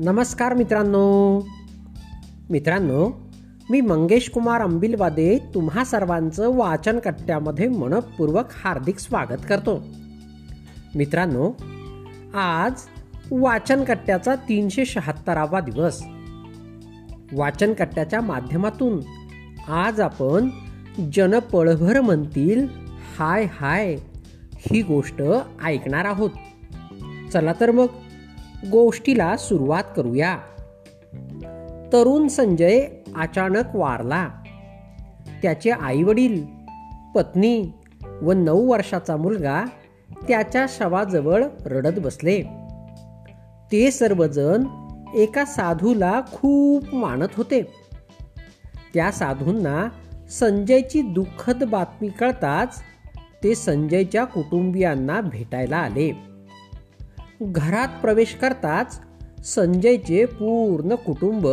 नमस्कार मित्रांनो. मित्रांनो मी मंगेश कुमार अंबिलवादे तुम्हा सर्वांचं वाचन कट्ट्यामध्ये मनपूर्वक हार्दिक स्वागत करतो. मित्रांनो आज वाचन कट्ट्याचा तीनशे शहात्तरावा दिवस. वाचन कट्ट्याच्या माध्यमातून आज आपण जनपळभर म्हणतील हाय हाय ही गोष्ट ऐकणार आहोत. चला तर मग गोष्टीला सुरुवात करूया. तरुण संजय अचानक वारला. त्याचे आईवडील पत्नी व नऊ वर्षाचा मुलगा त्याच्या शवाजवळ रडत बसले. ते सर्वजण एका साधूला खूप मानत होते. त्या साधूंना संजयची दुःखद बातमी कळताच ते संजयच्या कुटुंबियांना भेटायला आले. घरात प्रवेश करताच संजयचे पूर्ण कुटुंब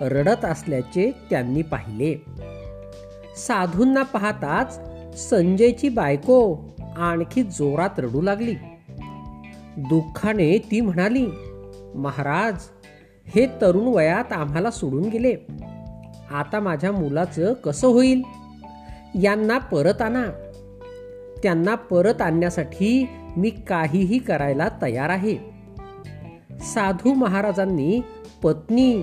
रडत असल्याचे त्यांनी पाहिले. साधूंना पाहताच संजयची बायको आणखी जोरात रडू लागली. दुःखाने ती म्हणाली महाराज हे तरुण वयात आम्हाला सोडून गेले. आता माझ्या मुलाचं कसं होईल? यांना परत आणा. त्यांना परत आणण्यासाठी मी काहीही करायला तयार आहे. साधू महाराजांनी पत्नी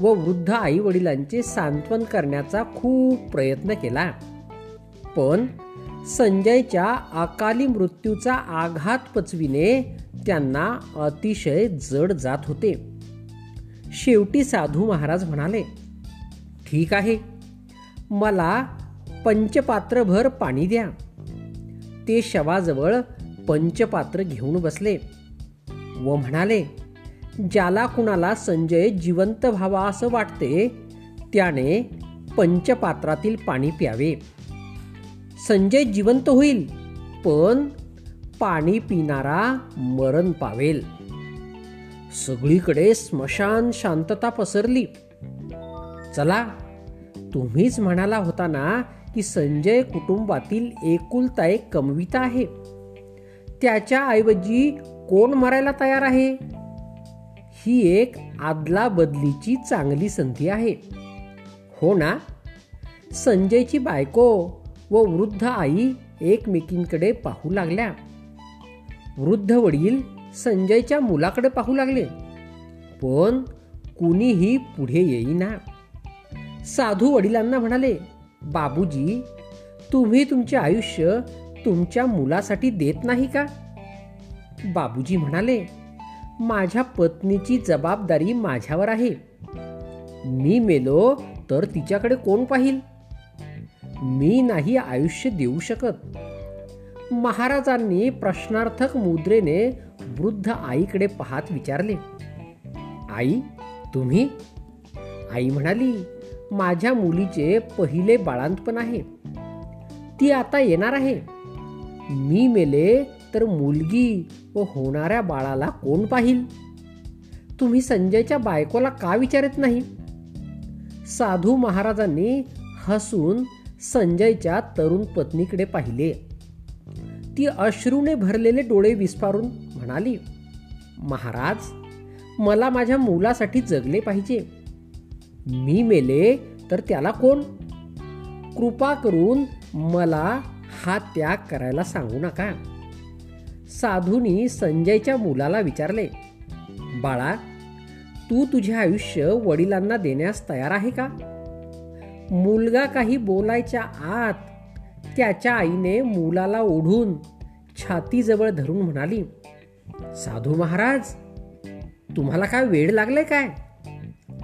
व वृद्ध आई वडिलांचे सांत्वन करण्याचा खूप प्रयत्न केला. पण संजयच्या अकाली मृत्यूचा आघात पचविणे त्यांना अतिशय जड जात होते. शेवटी साधू महाराज म्हणाले ठीक आहे. मला पंचपात्रभर पाणी द्या. ते शवाजवळ पंचपात्र घेऊन बसले व म्हणाले ज्याला कुणाला संजय जिवंत व्हावा असं वाटते त्याने पंचपात्रातील पाणी प्यावे. संजय जिवंत होईल पण पाणी पिणारा मरण पावेल. सगळीकडे स्मशान शांतता पसरली. चला तुम्हीच म्हणाला होता ना की संजय कुटुंबातील एकुलता एक कमविता आहे. त्याच्या ऐवजी कोण मरायला तयार आहे? ही एक आदला बदलीची चांगली संधी आहे. हो ना? संजयची बायको व वृद्ध आई एकमेकींकडे पाहू लागल्या. वृद्ध वडील संजयच्या मुलाकडे पाहू लागले. पण कुणीही पुढे येईना. साधू वडिलांना म्हणाले बाबूजी तुम्ही तुमचे आयुष्य तुमच्या मुलासाठी देत नाही का? बाबूजी म्हणाले माझ्या पत्नीची जबाबदारी माझ्यावर आहे. मी मेलो तर तिच्याकडे कोण पाहिल? मी नाही आयुष्य देऊ शकत. महाराजांनी प्रश्नार्थक मुद्रेने वृद्ध आईकडे पाहत विचारले आई तुम्ही? आई म्हणाली माझ्या मुलीचे पहिले बाळांतपण आहे. ती आता येणार आहे. मी मेले तर मुलगी व होणाऱ्या बाळाला कोण पाहिल? तुम्ही संजयच्या बायकोला का विचारत नाही? साधू महाराजांनी हसून संजयच्या तरुण पत्नीकडे पाहिले. ती अश्रूने भरलेले डोळे विस्फारून म्हणाली महाराज मला माझ्या मुलासाठी जगले पाहिजे. मी मेले तर त्याला कोण? कृपा करून मला हा त्याग करायला सांगू नका. साधूनी संजयच्या मुलाला विचारले बाळा तू तुझे आयुष्य वडिलांना देण्यास तयार आहे का? मुलगा काही बोलायच्या आत त्याच्या आईने मुलाला ओढून छातीजवळ धरून म्हणाली साधू महाराज तुम्हाला काय वेळ लागलाय काय?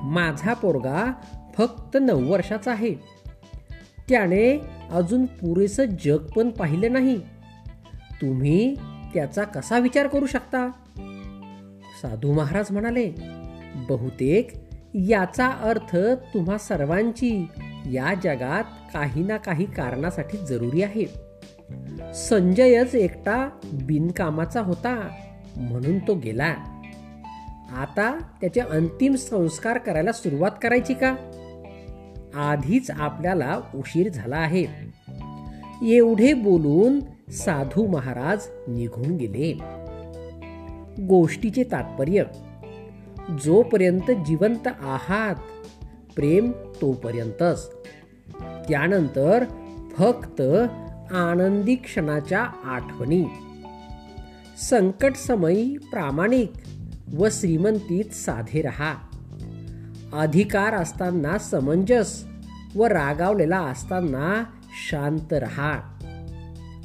माझा पोरगा फक्त नऊ वर्षाचा आहे. त्याने अजून पुरेसं जग पण पाहिलं नाही. तुम्ही त्याचा कसा विचार करू शकता? साधू महाराज म्हणाले बहुतेक याचा अर्थ तुम्हा सर्वांची या जगात काही ना काही कारणासाठी जरुरी आहे. संजयच एकटा बिनकामाचा होता म्हणून तो गेला. आता त्याचे अंतिम संस्कार करायला सुरुवात करायची का? आधीच आपल्याला उशीर झाला आहे. एवढे बोलून साधू महाराज निघून गेले. गोष्टीचे तात्पर्य जोपर्यंत जिवंत आहात प्रेम तोपर्यंतच. त्यानंतर फक्त आनंदी क्षणाच्या आठवणी. संकट समयी प्रामाणिक व श्रीमंतीत साधे रहा. अधिकार असताना समंजस व रागावलेला असताना शांत रहा.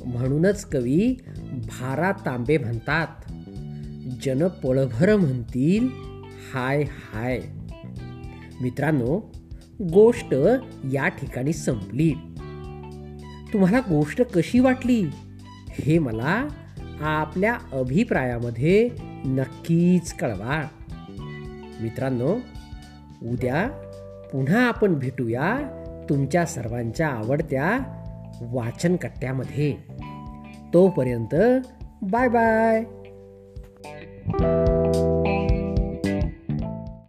म्हणूनच कवी भारा तांबे म्हणतात जन पळभर म्हणतील हाय हाय. मित्रांनो गोष्ट या ठिकाणी संपली. तुम्हाला गोष्ट कशी वाटली? हे मला आपल्या अभिप्रायामध्ये नक्कीच कळवा. मित्रांनो उद्या पुन्हा आपण भेटूया तुमच्या सर्वांच्या आवडत्या वाचन कट्ट्यामध्ये तोपर्यंत बाय बाय.